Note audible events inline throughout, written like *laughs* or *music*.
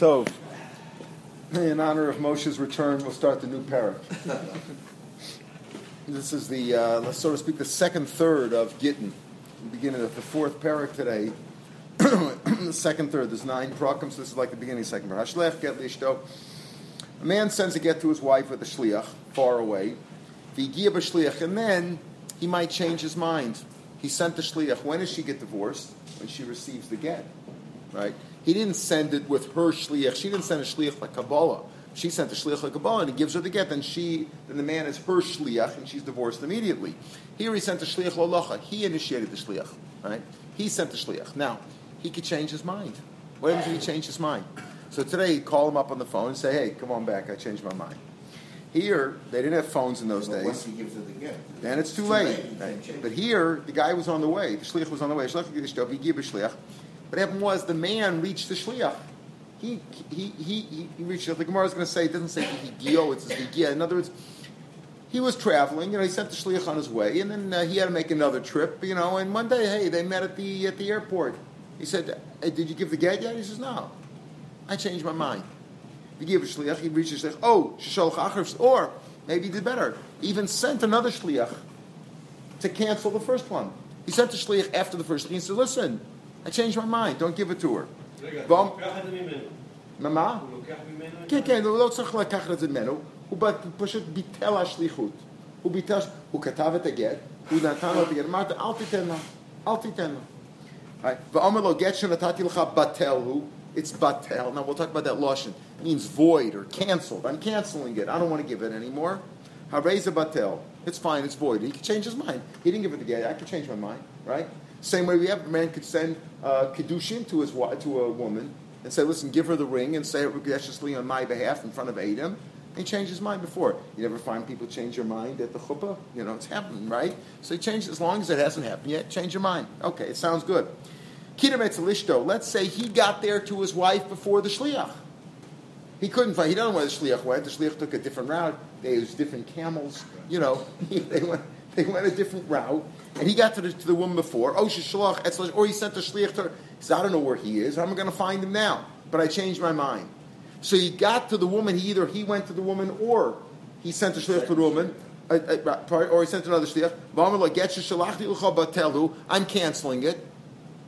Tov. In honor of Moshe's return, we'll start the new parak. *laughs* this is the, uh, let's so to speak, the second third of Gittin. The beginning of the fourth parak today. *clears throat* the second third, there's nine prakams. This is like the beginning of the second parak. Hashlech get lishto. A man sends a get to his wife with a shliach, far away. V'giya b'shliach, and then he might change his mind. He sent the shliach. When does she get divorced? When she receives the get, right? He didn't send it with her shliach. She didn't send a shliach like Kabbalah. She sent a shliach like Kabbalah, and he gives her the get. Then she, then the man is her shliach, and she's divorced immediately. Here he sent a shliach lolacha. He initiated the shliach, right? He sent the shliach. Now he could change his mind. What happens if he change his mind? So today, call him up on the phone and say, "Hey, come on back. I changed my mind." Here, they didn't have phones in those But days. Once he gives it again. Then it's too late. You But here, the guy was on the way. The shliach was on the way. What happened was the man reached the shliach. He he he he, he reached. The Gemara is going to say it doesn't say higio. It says higia. In other words, he was traveling. You know, he sent the shliach on his way, and then uh, he had to make another trip. You know, and one day, hey, they met at the at the airport. He said, hey, "Did you give the get yet?" He says, "No, I changed my mind." He gave a shliach. He reached the shliach. Oh, shishol achar. Or maybe he did better. Even sent another shliach to cancel the first one. He sent the shliach after the first. He said, "Listen, I changed my mind. Don't give it to her." רגע, בוא. הוא לוקח את זה ממנו. מה? הוא לוקח ממנו את כן, זה? כן, הוא לא צריך לקחת את זה ממנו, הוא ב- פשוט ביטל השליחות. הוא ביטל, הוא כתב את הגט, הוא נתן לו את הגט, אמרת, אל תיתן לו, אל תיתן לו. Right? ואומר לו, גט שנתתי לך בטל הוא, it's batel. Now we'll talk about that lashon. It means void or canceled. I'm canceling it. I don't want to give it anymore. Hareza batel. It's fine. It's void. He could change his mind. He didn't give it the get. I could change my mind. Right? Same way we have a man could send uh, kedushin to his to a woman and say, "Listen, give her the ring and say it graciously on my behalf in front of Adam." He changed his mind before. You never find people change their mind at the chuppah. You know, it's happening, right? So he changed. As long as it hasn't happened yet, change your mind. Okay, it sounds good. Kidametz lishto. Let's say he got there to his wife before the shliach. He couldn't find. He don't know where the shliach went. The shliach took a different route. They used different camels. You know, *laughs* they went. They went a different route, and he got to the, to the woman before. Oh, shalach, or he sent the shliach to her. He said, "I don't know where he is. How am I going to find him now?" But I changed my mind. So he got to the woman. He either he went to the woman, or he sent the shliach to the woman, uh, uh, or he sent another shliach. I'm canceling it.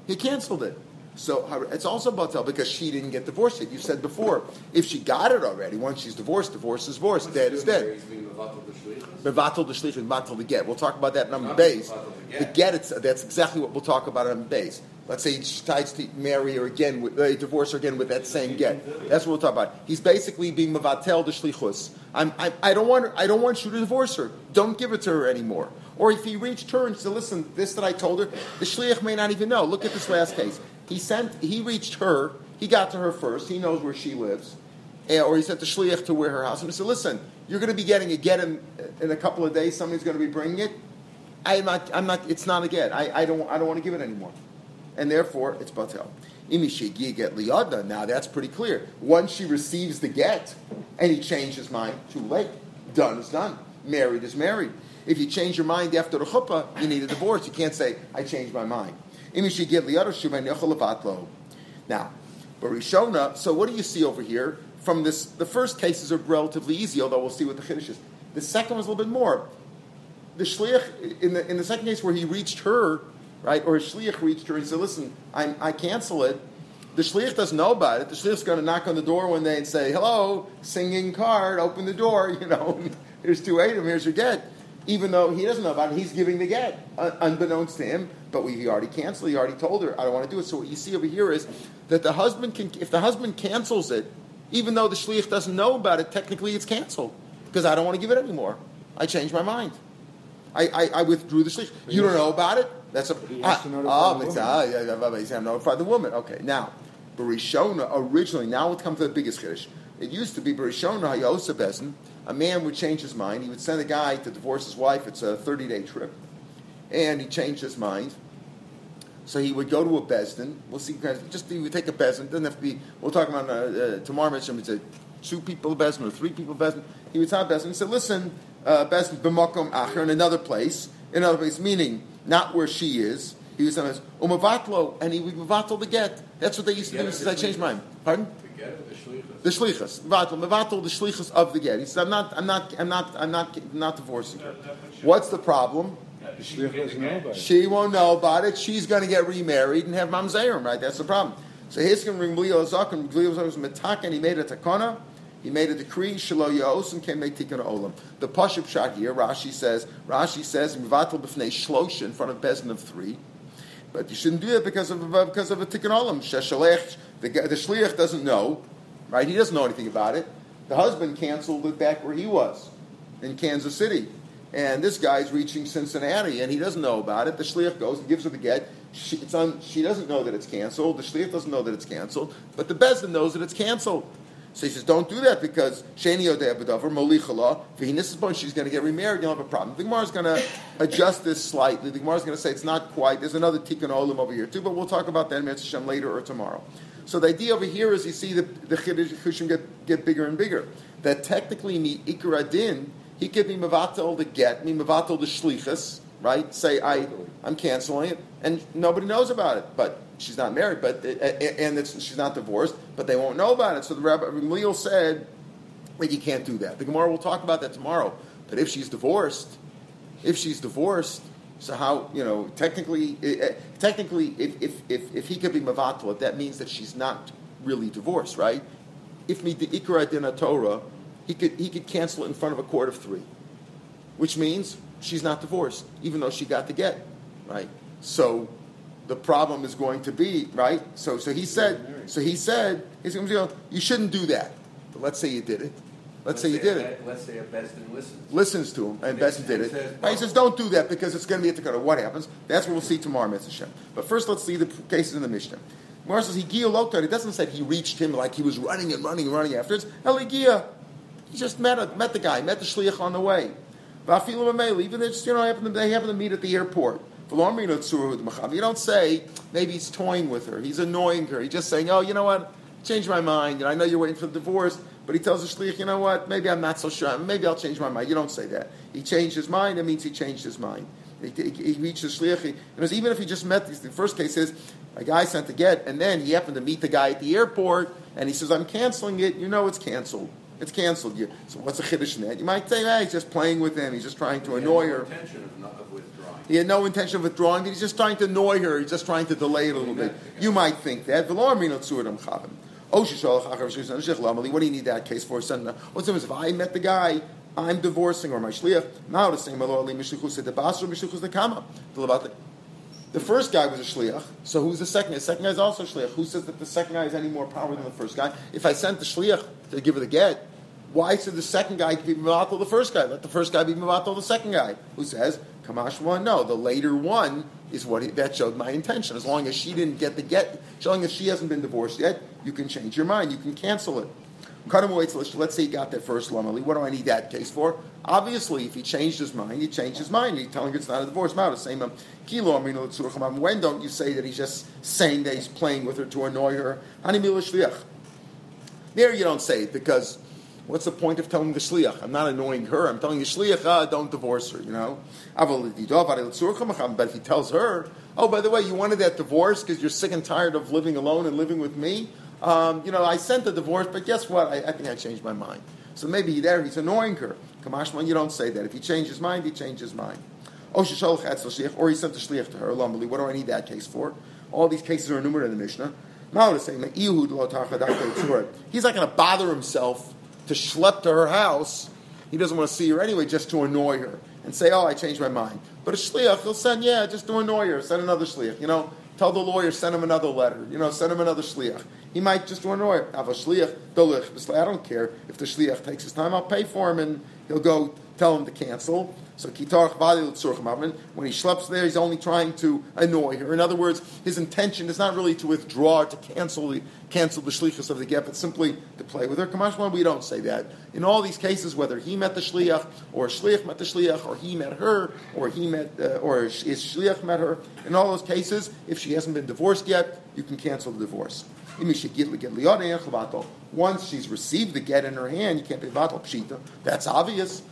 He canceled it. So it's also batel because she didn't get divorced yet. You said before, if she got it already, once she's divorced, divorce is divorce, dead is dead. Mevatel the shlichus. Mevatel the shlich and mevatel the get. We'll talk about that in number base. the get. it's, that's exactly what we'll talk about on the base. Let's say he decides to marry her again, with, uh, divorce her again with that same get. That's what we'll talk about. He's basically being mevatel the shlichus. I'm, I, I don't want her, I don't want you to divorce her. Don't give it to her anymore. Or if he reached her and said, "Listen, this that I told her," the shliach may not even know. Look at this last case. He sent, he reached her. He got to her first. He knows where she lives. Eh, or he sent the shliach to where her house. And he said, "Listen, you're going to be getting a get in, in a couple of days. Somebody's going to be bringing it. I'm not. I'm not. It's not a get. I, I don't. I don't want to give it anymore, and therefore it's batel. Now that's pretty clear. Once she receives the get, and he changed his mind, too late. Done is done. Married is married. If you change your mind after the chuppah, you need a divorce. You can't say I changed my mind. Now, Barishona, so what do you see over here? From this, the first cases are relatively easy, although we'll see what the chiddush is. The second was a little bit more. The shliach, in the, in the second case where he reached her, right, or his shliach reached her and said, listen, I'm, I cancel it, the shliach doesn't know about it. The shliach's going to knock on the door one day and say, hello, singing card, open the door, *laughs* you know, here's two item, here's your get. Even though he doesn't know about it, he's giving the get, unbeknownst to him. But we, he already canceled. He already told her, "I don't want to do it." So what you see over here is that the husband can, if the husband cancels it, even though the shliach doesn't know about it, technically it's canceled because I don't want to give it anymore. I changed my mind. I, I, I withdrew the shliach. You don't know about it? That's a he has to notify ah, the woman. ah, he's going the woman. Okay, now Barishona originally. Now it comes to the biggest chiddush. It used to be Barishona Hayosa Bezin. A man would change his mind. He would send a guy to divorce his wife. It's a thirty day trip, and he changed his mind. So he would go to a bezdin. We'll see. Just he would take a bezdin. Doesn't have to be. We'll talk about uh, uh, tomorrow. Mitchell. It's a two people bezdin or three people bezdin. He would tell bezdin. He said, "Listen, uh, bezdin b'makom acher in another place. In another place, meaning not where she is." He was saying, "Umavatlo," and he would mavatlo the get. That's what they used to do. Says, "I changed mine." Pardon? The get of the shlichus. Mevatel, mevatel, the shlichus of the get. He says, I'm not, I'm not, I'm not, I'm not, I'm not divorcing her. What's the problem? The shliach know about it. She won't know about it. She's going to get remarried and have mamzerim, right? That's the problem. So he's going Hiskim ring Glio and was metak, and he made a takana. He made a decree, Shalo Yaosim can make tikkun olam. The Pashup shot here, Rashi says, Rashi says, Mivatel b'fnei shlosh in front of Bezin of three. But you shouldn't do that because of uh, because of a tikkun olam. Sheshalech, the the shliach doesn't know, right? He doesn't know anything about it. The husband canceled it back where he was in Kansas City, and this guy's reaching Cincinnati, and he doesn't know about it. The shliach goes and gives her the get. She, on, she doesn't know that it's canceled. The shliach doesn't know that it's canceled, but the bezdin knows that it's canceled. So he says, don't do that because Sheni Yodeh B'Dover, Molichala, V'hinis point she's going to get remarried, you'll have a problem. The is going to adjust this slightly. The is going to say it's not quite, there's another Tikkun Olam over here too, but we'll talk about that in later or tomorrow. So the idea over here is you see the, the get, get bigger and bigger. That technically, mi Ikar Adin, he could be Mavatel the get, me Mavatel the Shlichus, right? Say, I, I'm canceling it, and nobody knows about it, but she's not married, but and it's, she's not divorced, but they won't know about it. So the Rabbi Gamliel said, "Wait, you can't do that." The Gemara will talk about that tomorrow. But if she's divorced, if she's divorced, so how you know technically, eh, eh, technically, if if if, if he could be mavatal, that means that she's not really divorced, right? If me the ikra Torah, he could he could cancel it in front of a court of three, which means she's not divorced, even though she got the get, right? So the problem is going to be right. So so he said. So he said he's going to go. You shouldn't do that. But let's say you did it. Let's, say you did it. Let's say a listens. Listens to him, and Besson did it. Says, Right, he says, "Don't do that because it's going to be at the What happens? That's what we'll see tomorrow, Mr. Shem. But first, let's see the cases in the Mishnah. Gemara says he giyolotar. It doesn't say he reached him like he was running and running and running afterwards. Eligia, he just met a, met the guy, met the shliach on the way. Even if you know happen to, they happen to meet at the airport. You don't say maybe he's toying with her, he's annoying her. He's just saying, "Oh, you know what? Change my mind. I know you're waiting for the divorce." But he tells the shliach, "You know what? Maybe I'm not so sure. Maybe I'll change my mind." You don't say that. He changed his mind. it means he changed his mind. He, he, he reached the shliach. He, and even if he just met the first case is a guy sent a get, and then he happened to meet the guy at the airport, and he says, "I'm canceling it." You know, it's canceled. It's canceled. You, so what's the chiddush in that? You might say, "Hey, he's just playing with him. He's just trying to He annoy no her." Intention of, not, of withdrawing. He had no intention of withdrawing. He's just trying to annoy her. He's just trying to delay it a little bit. You might think that. What do you need that case for? What's the difference? If I met the guy, I'm divorcing, or my shliach. Now the same. The first guy was a shliach. So who's the second? The second guy is also a shliach. Who says that the second guy has any more power than the first guy? If I sent the shliach to give her the get, why should the second guy be Mavatal the first guy? Let the first guy be Mavatal the second guy. Who says, Kamash one? No, the later one is what that showed my intention. As long as she didn't get the get, as long as she hasn't been divorced yet, you can change your mind. You can cancel it. Let's, say he got that first Lamali. What do I need that case for? Obviously, if he changed his mind, he changed his mind. He's telling you it's not a divorce matter. Same um, kilo. When don't you say that he's just saying that he's playing with her to annoy her? There you don't say it because what's the point of telling the shliach? I'm not annoying her. I'm telling the shliach, ah, don't divorce her. You know. But if he tells her, oh, by the way, you wanted that divorce because you're sick and tired of living alone and living with me. Um, you know, I sent the divorce, but guess what? I, I think I changed my mind. So maybe there he's annoying her. Kamashman, you don't say that. If he changed his mind, he changed his mind. Or he sent the shliach to her. What do I need that case for? All these cases are enumerated in the Mishnah. He's not going to bother himself to schlep to her house. He doesn't want to see her anyway, just to annoy her and say, "Oh, I changed my mind." But a shliach, he'll send, yeah, just to annoy her, send another shliach. You know, tell the lawyer, send him another letter. You know, send him another shliach. He might just to annoy her. Have a shliach. I don't care if the shliach takes his time. I'll pay for him, and he'll go tell him to cancel. So kitarch vali when he schleps there, he's only trying to annoy her. In other words, his intention is not really to withdraw, to cancel the cancel the shlichus of the get, but simply to play with her. Kamashman, we don't say that. In all these cases, whether he met the shliach, or shliach met the shliach, or he met her, or he met, uh, or his shliach met her, in all those cases, if she hasn't been divorced yet, you can cancel the divorce. Once she's received the get in her hand, you can't be vatal pshita. That's obvious.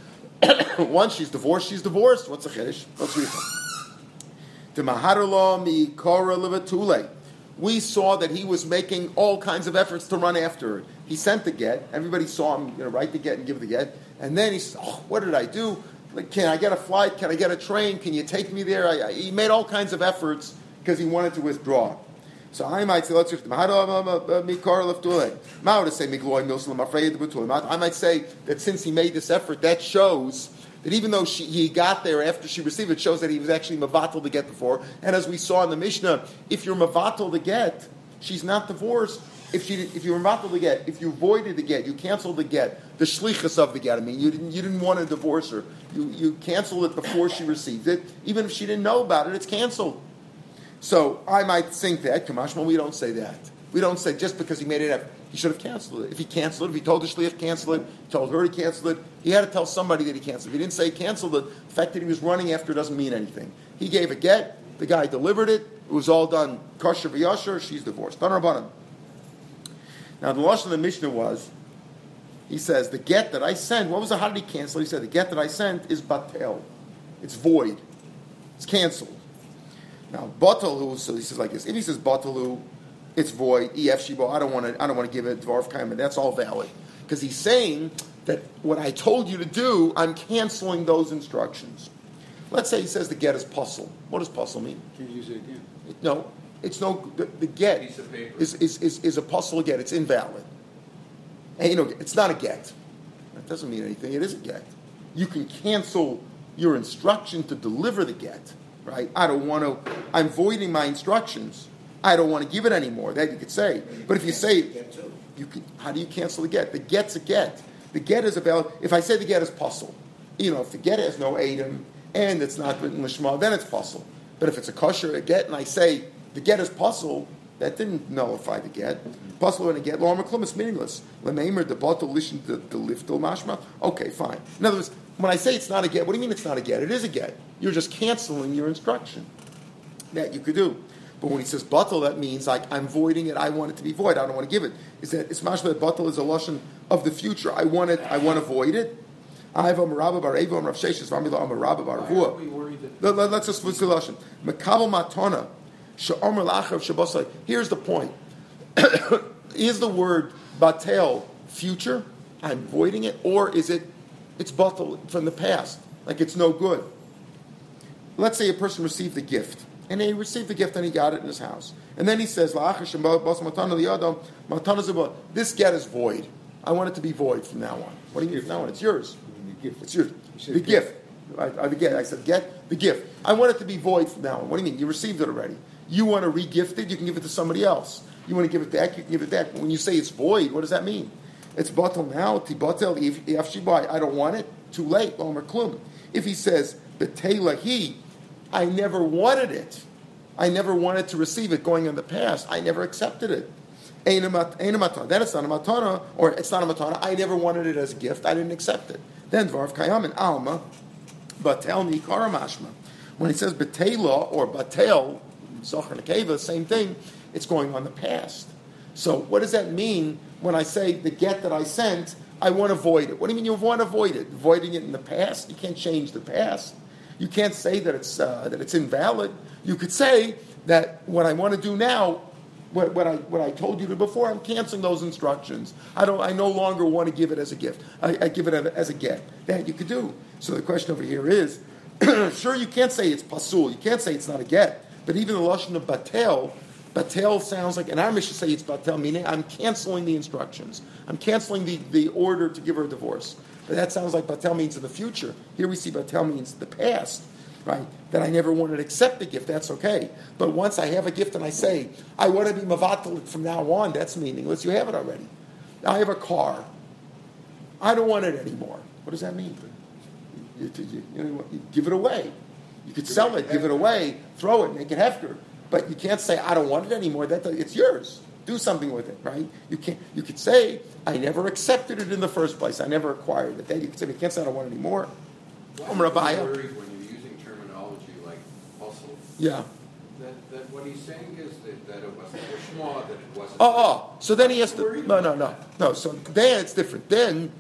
*coughs* Once she's divorced, she's divorced. What's the chiddush? Kora levatule. we saw that he was making all kinds of efforts to run after her. He sent the get. Everybody saw him you know, write the get and give the get. And then he said, oh, what did I do? Can I get a flight? Can I get a train? Can you take me there? I, I, he made all kinds of efforts because he wanted to withdraw. So I might say, let's say. I might say that since he made this effort, that shows that even though she, he got there after she received it, shows that he was actually mavatal to get before. And as we saw in the Mishnah, if you're mavatal to get, she's not divorced. If she, if you were mavatal to get, if you voided the get, you canceled the get, the shlichus of the get. I mean, you didn't, you didn't want to divorce her. You, you canceled it before she received it. Even if she didn't know about it, it's canceled. So I might think that, Kamashma, we don't say that. We don't say just because he made it up, he should have canceled it. If he canceled it, if he told the shliach cancel it, he told her to cancel it, he had to tell somebody that he canceled. If he didn't say he canceled it, the fact that he was running after doesn't mean anything. He gave a get, the guy delivered it, it was all done kosher v'yasher, she's divorced. Now the loss of the Mishnah was, he says, the get that I sent, what was the, how did he cancel? He said, the get that I sent is batel. It's void. It's canceled. Now, Batalu, so he says like this. If he says Batalu, it's void. Ef Shibo, I don't want to. I don't want to give it dwarf Kaiman. That's all valid because he's saying that what I told you to do, I'm canceling those instructions. Let's say he says the get is pasul. What does pasul mean? Can't use it again. No, it's no. The, the get is, is, is, is a pasul get. It's invalid. And you know, it's not a get. That doesn't mean anything. It is a get. You can cancel your instruction to deliver the get right? I don't want to, I'm voiding my instructions. I don't want to give it anymore. That you could say. But if you say, you can, how do you cancel the get? The get's a get. The get is about, if I say the get is pasul, you know, if the get has no Adam and it's not written Lishma, then it's pasul. But if it's a kosher, a get, and I say the get is pasul, that didn't nullify the get. Pasul and a get, lo klum is meaningless. Lemaimer, the bottle, listen to the liftel mashma. Okay, fine. In other words, when I say it's not a get, what do you mean it's not a get? It is a get. You're just canceling your instruction. That you could do. But when he says batal, that means like I'm voiding it. I want it to be void. I don't want to give it. Is that it's mashma that batal is a lashon of the future. I want it. I want to void it. I have a marabba bar evo rav sheshes v'amila a marabba bar vua. Let's just at the lashon. Makabel matona she'omer lachav shabosai. Here's the point. *coughs* is the word batel future? I'm voiding it, or is it it's batal from the past, like it's no good. Let's say a person received a gift, and he received the gift and he got it in his house. And then he says, This get is void. I want it to be void from now on. What do you mean from now on? It's yours. It's yours. The gift. I, I, get. I said, get the gift. I want it to be void from now on. What do you mean? You received it already. You want to re-gift it, you can give it to somebody else. You want to give it back, you can give it back. When you say it's void, what does that mean? It's batal now. Tibatel buy. I don't want it. Too late. Lomer klum. If he says betela he, I never wanted it. I never wanted to receive it going in the past. I never accepted it. Then it's not a matana, or it's not a matana. I never wanted it as a gift. I didn't accept it. Then dvarv kayam and alma, batel ni karamashma. When it says betela or batel, nekeva, same thing. It's going on the past. So what does that mean when I say the get that I sent, I want to avoid it? What do you mean you want to avoid it? Avoiding it in the past? You can't change the past. You can't say that it's, uh, that it's invalid. You could say that what I want to do now, what, what, I, what I told you to before, I'm canceling those instructions. I, don't, I no longer want to give it as a gift. I, I give it as a get. That you could do. So the question over here is, *clears throat* sure, you can't say it's pasul. You can't say it's not a get. But even the Lashon of Batel, Batel sounds like, and our Mishnah say it's Batel, meaning I'm canceling the instructions. I'm canceling the, the order to give her a divorce. But that sounds like Batel means in the future. Here we see Batel means the past, right? That I never wanted to accept the gift, that's okay. But once I have a gift and I say, I want to be Mavatal from now on, that's meaningless. You have it already. I have a car. I don't want it anymore. What does that mean? You, you, you, you give it away. You could sell it, give it away, throw it, make it hefker. But you can't say I don't want it anymore. That it's yours. Do something with it, right? You can You could say I never accepted it in the first place. I never acquired it. Then you could say you can't say I don't want it anymore. Why Rabbiah. when you're using terminology like hustle? Yeah. That, that what he's saying is that, that it wasn't Lishma, that it wasn't. Oh, oh, so then he has to. No, no, no, no. So then it's different. Then,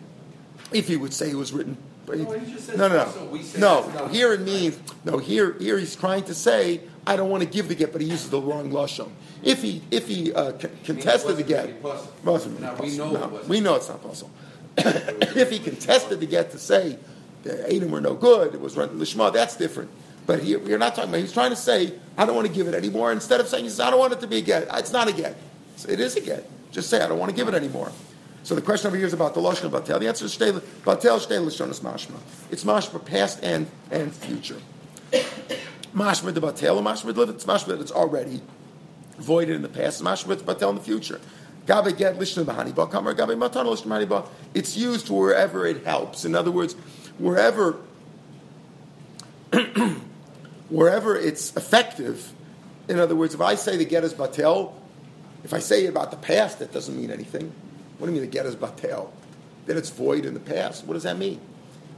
if he would say it was written no, no, no, no. no. Here it means no. Here, here he's trying to say I don't want to give the get, but he uses the wrong lashon. If he if he uh, c- contested the get, wasn't Now, we know No, it wasn't. we know it's not possible. *coughs* if he contested the get to say the Edom were no good, it was run lishma, that's different. But here, we're not talking about. He's trying to say, I don't want to give it anymore. Instead of saying, he says, I don't want it to be a get. It's not a get. So it is a get. Just say, I don't want to give it anymore. So the question over here is about the lashon of batel. The answer is batel shtei lashonas mashma. It's mashma past and and future. Mashma the batel, and mashma the it's mashma that it's already voided in the past. Mashma the batel in the future. Gabe get lishna b'haniba, kamar gabe matan lishna b'haniba. It's used wherever it helps. In other words, wherever *clears throat* wherever it's effective. In other words, if I say the get is batel, if I say about the past, that doesn't mean anything. What do you mean the get is batel? That it's void in the past. What does that mean?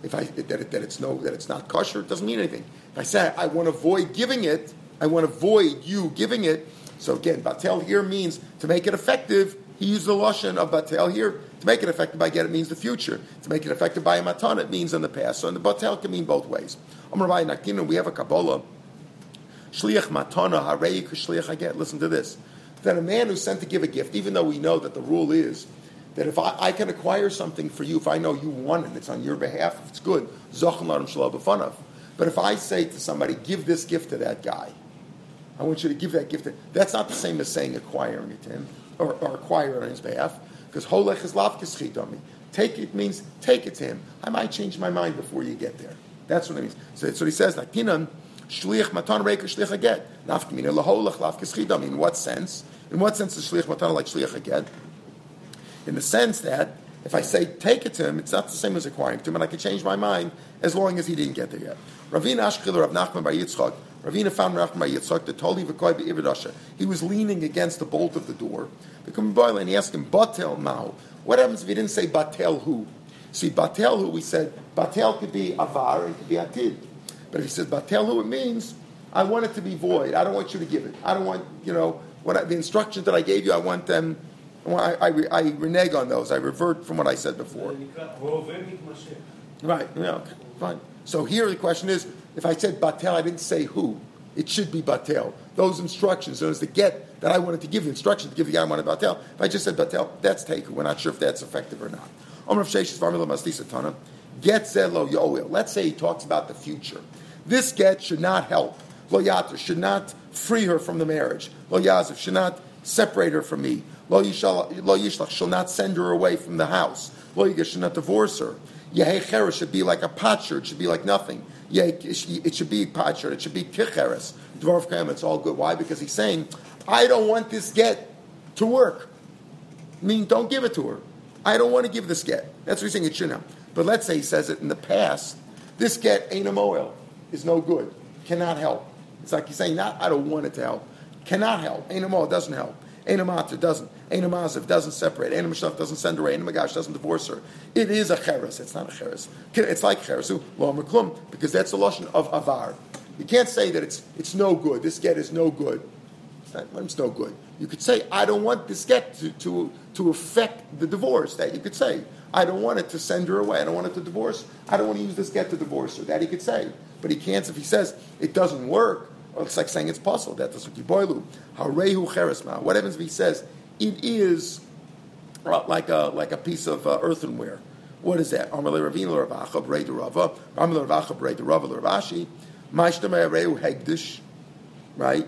If I that, it, that it's no that it's not kosher, it doesn't mean anything. If I say I want to avoid giving it, I want to avoid you giving it. So again, batel here means to make it effective. He used the lashon of batel here to make it effective by get. It means the future. To make it effective by a matan, it means in the past. So in the batel can mean both ways. We have a Kabbalah. Shliach matana harei shliach. Listen to this. That a man who's sent to give a gift, even though we know that the rule is that if I, I can acquire something for you, if I know you want it, it's on your behalf, it's good. But if I say to somebody, give this gift to that guy, I want you to give that gift. To, that's not the same as saying acquiring it to him or, or acquire it on his behalf. Because holech is lav me. Take it means take it to him. I might change my mind before you get there. That's what it means. So that's what he says. Nakinan shliach matan reika shliach aget. Nafkamina laholech lavkischidami. In what sense? In what sense is shliach matan like shliach aget? In the sense that if I say take it to him, it's not the same as acquiring to him, and I can change my mind as long as he didn't get there yet. Ravina Ashkil Rav Nachman Bar Yitzchak. Ravina found Nachman Bar Yitzchak that told him He was leaning against the bolt of the door. Become boil and he asked him, Batel now. What happens if he didn't say Batel who? See, Batel who we said Batel could be Avar and could be Atid. But if he says Batel who, it means I want it to be void. I don't want you to give it. I don't want you know what I, the instructions that I gave you. I want them. I, I, I renege on those. I revert from what I said before. Right. Yeah. Okay. Fine. So here the question is: If I said batel, I didn't say who. It should be batel. Those instructions, those the get that I wanted to give the instruction to give the guy I wanted batel. If I just said batel, that's taken. We're not sure if that's effective or not. Get zelo yoel. Let's say he talks about the future. This get should not help. Lo yater should not free her from the marriage. Lo yazif should not separate her from me. Lo yishlach shall not send her away from the house. Lo yigash should not divorce her. Yehei should be like a potsherd. It should be like nothing. It should be potsherd. It should be kicheres. Dvarf krem. It's all good. Why? Because he's saying, I don't want this get to work. I mean, don't give it to her. I don't want to give this get. That's what he's saying. It shouldn't. But let's say he says it in the past. This get ain't a oil. Is no good. Cannot help. It's like he's saying, not I don't want it to help. Cannot help. Ain't a moel, doesn't help. Ain't a doesn't. Ain't maziv doesn't separate. Ain't a doesn't send her away. Ain't a magash doesn't divorce her. It is a cheres. It's not a cheres. It's like cheres. Lo because that's the lashon of avar. You can't say that it's it's no good. This get is no good. It's, it's no good. You could say I don't want this get to, to to affect the divorce. That you could say I don't want it to send her away. I don't want it to divorce. I don't want to use this get to divorce her. That he could say, but he can't if he says it doesn't work. Well, it's like saying it's possible. That doesn't kiboilu. Harehu cheresma. What happens if he says it is like a like a piece of uh, earthenware? What is that? Amalei Ravina Ravacha Brei Rava. Amalei Ravacha Brei Rava Ravashi. Maishtamei Harehu Hegdish. Right.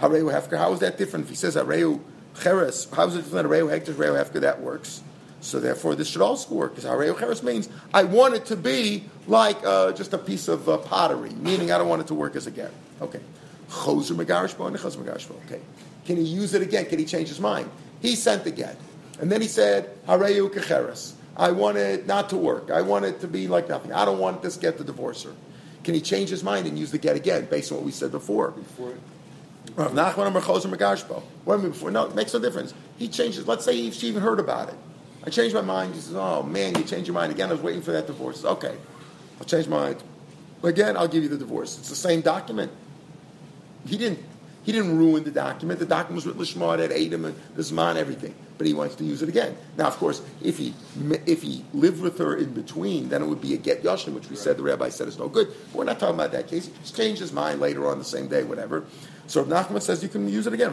Harehu Hefker. How is that different? If he says Harehu Cheres, how is it different Harehu Hegdish? Harehu Hefker. That works. So therefore, this should also work because Harehu Cheres means I want it to be like uh, just a piece of uh, pottery, meaning I don't want it to work as a get. Okay. Choser Megarishbo and Choser Megarishbo. Okay. Can he use it again? Can he change his mind? He sent the get. And then he said, Hareyu Kecheres. I want it not to work. I want it to be like nothing. I don't want this get to divorce her. Can he change his mind and use the get again based on what we said before? Before. Rav Nachman Amar Choser Megarishbo. What before? No, it makes no difference. He changes. Let's say she even heard about it. I changed my mind. He says, "Oh man, you changed your mind again." I was waiting for that divorce. Okay, I'll change my mind. Again, I'll give you the divorce. It's the same document. He didn't. He didn't ruin the document. The document was written Lishma, that Adam and the Zman, everything. but he wants to use it again. Now, of course, if he if he lived with her in between, then it would be a get yashin, which we said the rabbi said is no good. But we're not talking about that case. He just changed his mind later on the same day, whatever. So Rav Nachman says you can use it again.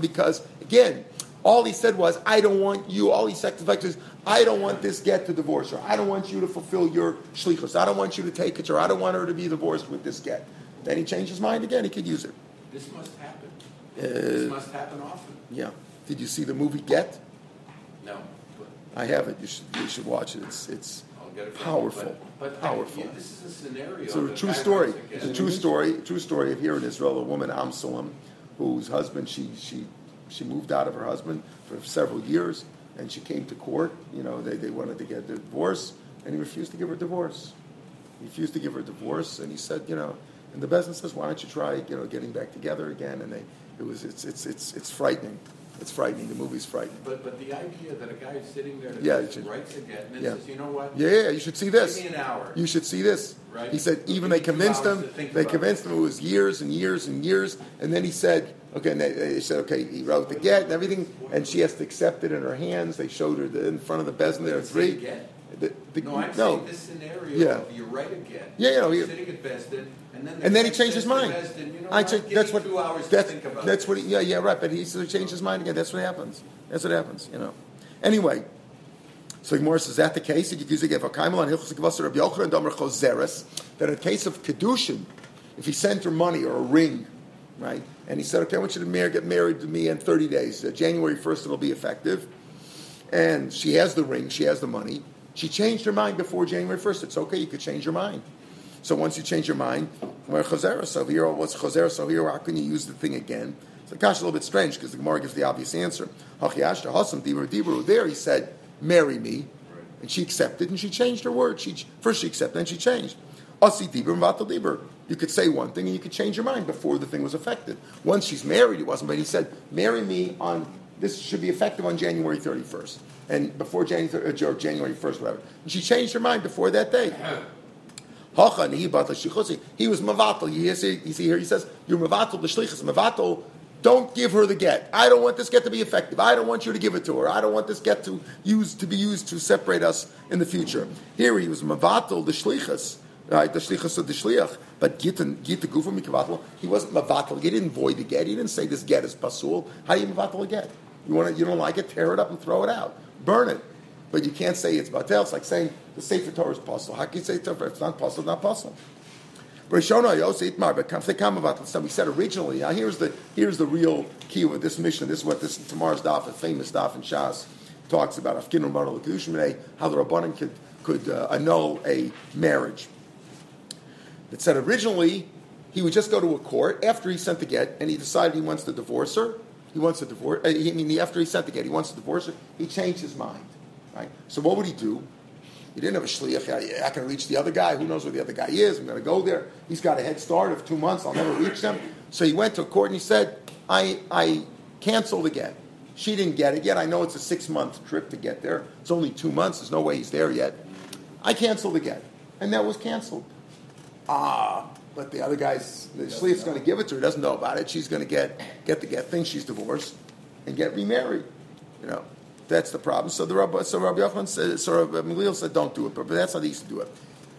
Because again, all he said was, I don't want you, all he said is, I don't want this get to divorce her. I don't want you to fulfill your shlichus. I don't want you to take it, or I don't want her to be divorced with this get. Then he changed his mind again, he could use it. This must happen. Uh, this must happen often. Yeah. Did you see the movie Get? No. I haven't. You should, you should watch it. It's, it's powerful. But, but powerful. Yeah, this is a scenario. It's a true story. It's a true story. True story of here in Israel, a woman Amsalem, whose husband she she she moved out of her husband for several years, and she came to court. You know, they, they wanted to get a divorce, and he refused to give her a divorce. He refused to give her a divorce, and he said, you know, and the Bezdin says, why don't you try, you know, getting back together again? And they, it was, it's, it's, it's, it's frightening. It's frightening. The movie's frightening. But but the idea that a guy is sitting there yeah, should, writes again and yeah. says, you know what? Yeah, yeah, you should see this. Give me an hour. You should see this. Right. He said even they convinced him. They convinced him it was years and years and years, and then he said, okay, and they, they said, okay, he wrote the get and everything, and she has to accept it in her hands. They showed her the, in front of the Bezdin. There are three. The, the, no, I'm no. saying this scenario. Yeah. You write a get. Yeah, you know, he, sitting at Bezdin, and then, and then he changed his mind. Bezdin, you know I cha- that's what. Two hours that's, to think about that's what. He, yeah, yeah, right. But he changed his mind again. That's what happens. That's what happens. You know. Anyway, so Gemara says, is that the case? He gives you get aim and domerkozeris. That in a case of kedushin, if he sent her money or a ring, right, and he said, okay, I want you to marry, get married to me in 30 days. Uh, January 1st, it'll be effective. And she has the ring, she has the money. She changed her mind before January 1st. It's okay, you could change your mind. So once you change your mind, where chazera, so here, what's chazera, so here, how can you use the thing again? So kash a little bit strange because the Gemara gives the obvious answer. There he said, marry me. And she accepted and she changed her word. She, first she accepted, then she changed. And. You could say one thing and you could change your mind before the thing was effective. Once she's married, it wasn't, but he said, marry me on, this should be effective on January 31st. And before January, uh, January 1st, whatever. And she changed her mind before that day. He was mavatal. You see, you see here, he says, you're mavatal, the shlichus, mavatal don't give her the get. I don't want this get to be effective. I don't want you to give it to her. I don't want this get to use to be used to separate us in the future. Here he was mavatal the shlichus, right? The shlichus of the shliach. But git git the gufa mikavatal. He wasn't mavatal. He didn't void the get. He didn't say this get is pasul. How do you mavatal a get? You want to, you don't like it? Tear it up and throw it out. Burn it. But you can't say it's batel. It's like saying the Sefer Torah is pasul. How can you say it's not pasul? Not pasul. Rishona Yosef Itmar, but Kamse We said originally. Now here's the here's the real key of this mishnah. This is what this tomorrow's daf, a famous daf in Shas, talks about. L'Kedushim how the rabbanim could could uh, annul a marriage. It said originally he would just go to a court after he sent the get, and he decided he wants to divorce her. He wants to divorce. Uh, I mean, after he sent the get, he wants to divorce her. He changed his mind. Right. So what would he do? He didn't have a shliach. I can reach the other guy. Who knows where the other guy is? I'm going to go there. He's got a head start of two months. I'll never reach them. So he went to court and he said, I, I canceled again. She didn't get it yet. I know it's a six month trip to get there. It's only two months. There's no way he's there yet. I canceled again. And that was canceled. Ah, but the other guy's, the shliach's going to give it to her. Doesn't know about it. She's going to get, get the get, thinks she's divorced, and get remarried. You know. That's the problem. So the Rabbi, so Rabbi Yochanan said, so Rabbi Gamliel said, don't do it. But, but that's how they used to do it.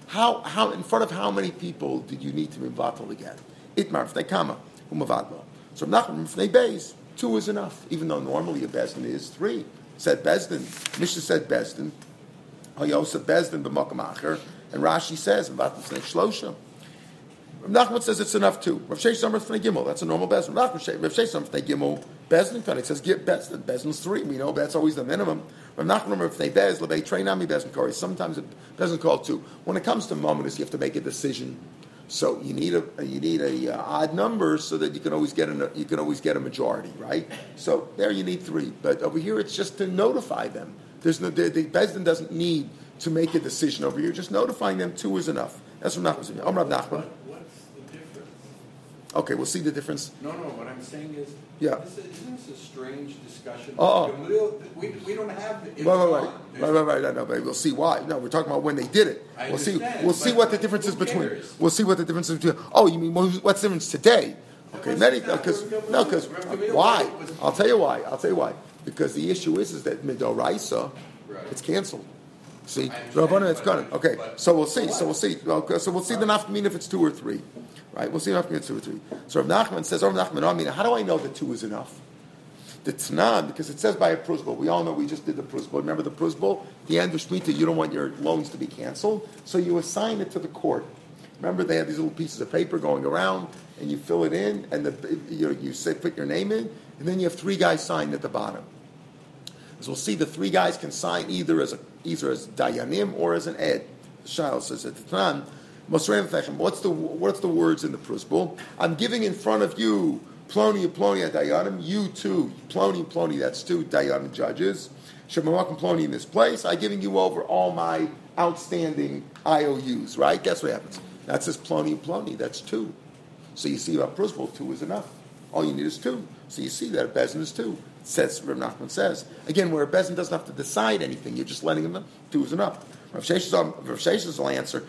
How, how, in front of how many people did you need to be batal again? Itmar fnei kama umavadlo. So Nachman fnei beis, two is enough. Even though normally a bezdin is three. Said bezdin. Mishnah said bezdin. Hayosa bezdin b'makam acher. And Rashi says batal fnei shlosha. Nachman says it's enough too. Rav Sheish Samar Gimel, that's a normal Bezdin. Rav Sheish Samar Gimel, Bezdin It says get Bezdin. Bezdin's three. We know that's always the minimum. Rav Nachman Fnei Bez, Lebei Treinami Bezdin Kori. Sometimes it doesn't call two. When it comes to momentous, you have to make a decision. So you need a you need a uh, odd number so that you can always get a you can always get a majority, right? So there you need three. But over here it's just to notify them. There's no the, the Bezdin doesn't need to make a decision over here. Just notifying them two is enough. That's what Nachman. Om Rav Nachman. Okay, we'll see the difference. No, no, what I'm saying is, yeah. This, isn't this a strange discussion? Oh, we, we don't have. Right, right, right, right, right, right. No, no, but we'll see why. No, we're talking about when they did it. I we'll see. We'll see what the difference is between. We'll see what the difference is between. Oh, you mean what's the difference today? Okay, many because no, because why? I'll tell you why. I'll tell you why. Because the issue is is that midoraisa, it's canceled. See, Rabbanan, it's gone. Okay, so we'll see. So we'll see. So we'll see the nafkamin if it's two or three, right? We'll see if it's two or three. So Rav Nachman says, "Oh, Nachman, I mean, how do I know that two is enough?" The Tanan, because it says by a prusbul. We all know we just did the prusbul. Remember the prusbul? The end of Shemitah, you don't want your loans to be canceled, so you assign it to the court. Remember, they had these little pieces of paper going around, and you fill it in, and the, you, know, you say, put your name in, and then you have three guys sign at the bottom. As we'll see, the three guys can sign either as a, either as dayanim or as an ed. The Shail says at the time, what's the what's the words in the prusbul? I'm giving in front of you Ploni Ploni Dayanim, you two, Ploni Ploni, that's two Dayanim judges. Shemamakim Ploni in this place, I'm giving you over all my outstanding IOUs, right? Guess what happens? That says Ploni Ploni, that's two. So you see about prusbul, two is enough. All you need is two. So you see that a bezin is two. Says Rav Nachman says again, where a bezin doesn't have to decide anything, you're just letting them two is enough. Rav Sheshes will answer,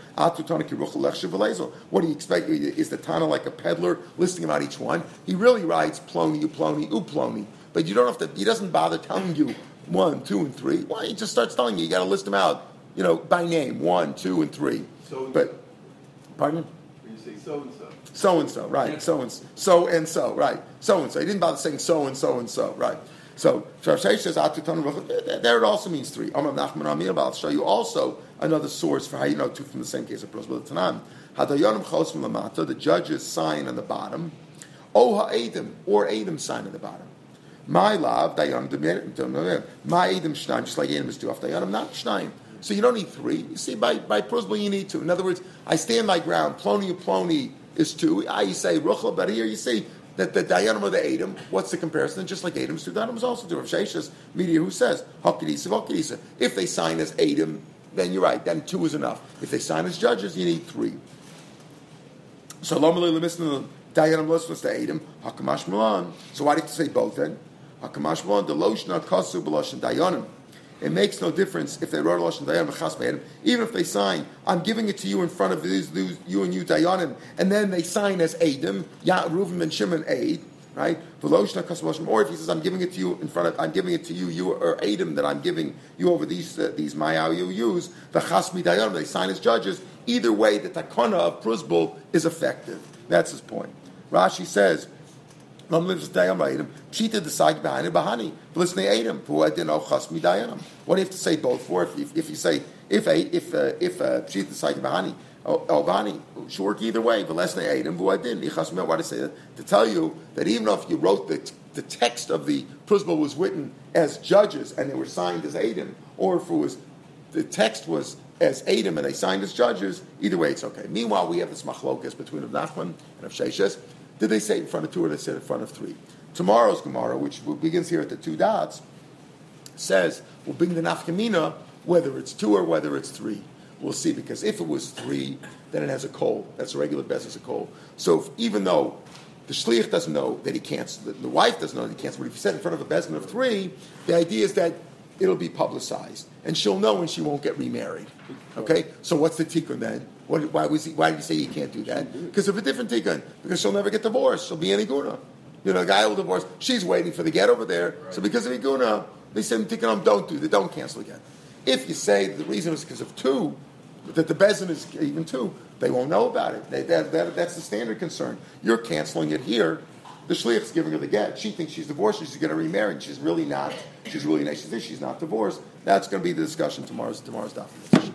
What do you expect? Is the Tana like a peddler listing about each one? He really writes Ploni, Uploni, Uploni. But you don't have to, he doesn't bother telling you one, two, and three. Why? He just starts telling you. You got to list them out, you know, by name, one, two, and three. So, but, pardon? When you say so and so. So and so, right? So and so and so, right? So and so. He didn't bother saying so and so and so, right? So Sharash says there it also means three. I'll show you also another source for how you know two from the same case of Prusbul Tanan. The judge's sign on the bottom. O ha'edim, or edim sign on the bottom. My love, dayanim, my edim shnaim, just like edim is two off dayanim, not shnaim. So you don't need three. You see, by by you need two. In other words, I stand my ground. Ploni plony is two. I you say ruchel, but here you see that the Dayanim of the Adam, what's the comparison? Just like Adam's two Dayanim is also two. Rav Shesh's media who says, Hakadisa, Hakadisa. If they sign as Adam, then you're right, then two is enough. If they sign as judges, you need three. So Lomalay Lemisna Dayanim Lismus to Adam, Hakamash Milan. So why do you say both then? Hakamash Milan, the Loshna Kasu Balosh Dayanim. It makes no difference if they wrote a Lashon Dayan B'chas even if they sign, I'm giving it to you in front of these, these you and you Dayanim, and then they sign as Adim, Ya Reuven and Shimon Aid, right? Veloshna Khashim, or if he says, I'm giving it to you in front of, I'm giving it to you, you or Adim that I'm giving you over these uh, these Mayayuyus, the Chasmi Dayanim, they sign as judges. Either way, the takana of Prusbul is effective. That's his point. Rashi says. What do you have to say both for? If, if you say if a if uh, if uh, pshita the bahani oh, should work either way. But less than Adam, who I didn't. Why to say that? To tell you that even if you wrote the, the text of the Prusbul was written as judges and they were signed as Adam, or if it was the text was as Adam and they signed as judges, either way it's okay. Meanwhile, we have this machlokas between Rav Nachman and Rav Sheshes. Did they say in front of two or did they say in front of three? Tomorrow's Gemara, which begins here at the two dots, says we'll bring the nafkamina whether it's two or whether it's three. We'll see because if it was three, then it has a coal. That's a regular business, a coal. So if, even though the shliach doesn't know that he can't, the, the wife doesn't know that he can't, but if you said in front of a bezin of three, the idea is that it'll be publicized and she'll know and she won't get remarried. Okay, so what's the tikkun then? What, why, was he, why did you say you can't do that? Because of a different tikkun. Because she'll never get divorced. She'll be an iguna. You know, a guy will divorce. She's waiting for the get over there. Right. So because of iguna, they say tikkun don't do that. Don't cancel again. If you say the reason is because of two, that the bezin is even two, they won't know about it. They, that, that, that's the standard concern. You're canceling it here. The shliach's giving her the get. She thinks she's divorced. She's going to remarry. She's really not. She's really not. She thinks she's not divorced. That's going to be the discussion tomorrow's tomorrow's documentation.